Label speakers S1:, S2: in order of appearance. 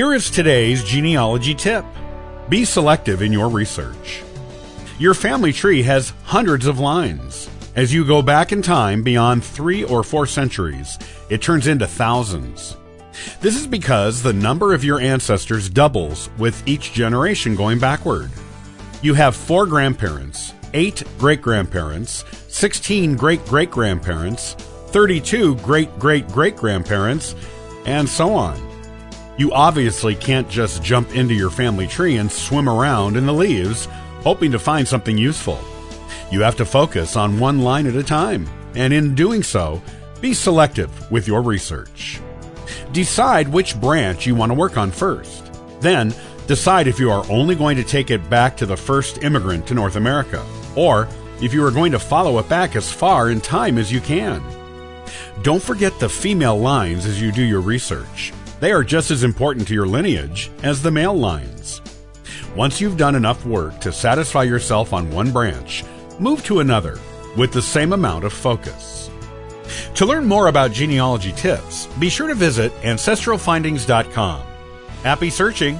S1: Here is today's genealogy tip be selective in your research. Your family tree has hundreds of lines. As you go back in time beyond three or four centuries, it turns into thousands. This is because the number of your ancestors doubles with each generation going backward. You have four grandparents, eight great grandparents, 16 great great grandparents, 32 great great great grandparents, and so on. You obviously can't just jump into your family tree and swim around in the leaves, hoping to find something useful. You have to focus on one line at a time, and in doing so, be selective with your research. Decide which branch you want to work on first. Then, decide if you are only going to take it back to the first immigrant to North America, or if you are going to follow it back as far in time as you can. Don't forget the female lines as you do your research. They are just as important to your lineage as the male lines. Once you've done enough work to satisfy yourself on one branch, move to another with the same amount of focus. To learn more about genealogy tips, be sure to visit ancestralfindings.com. Happy searching!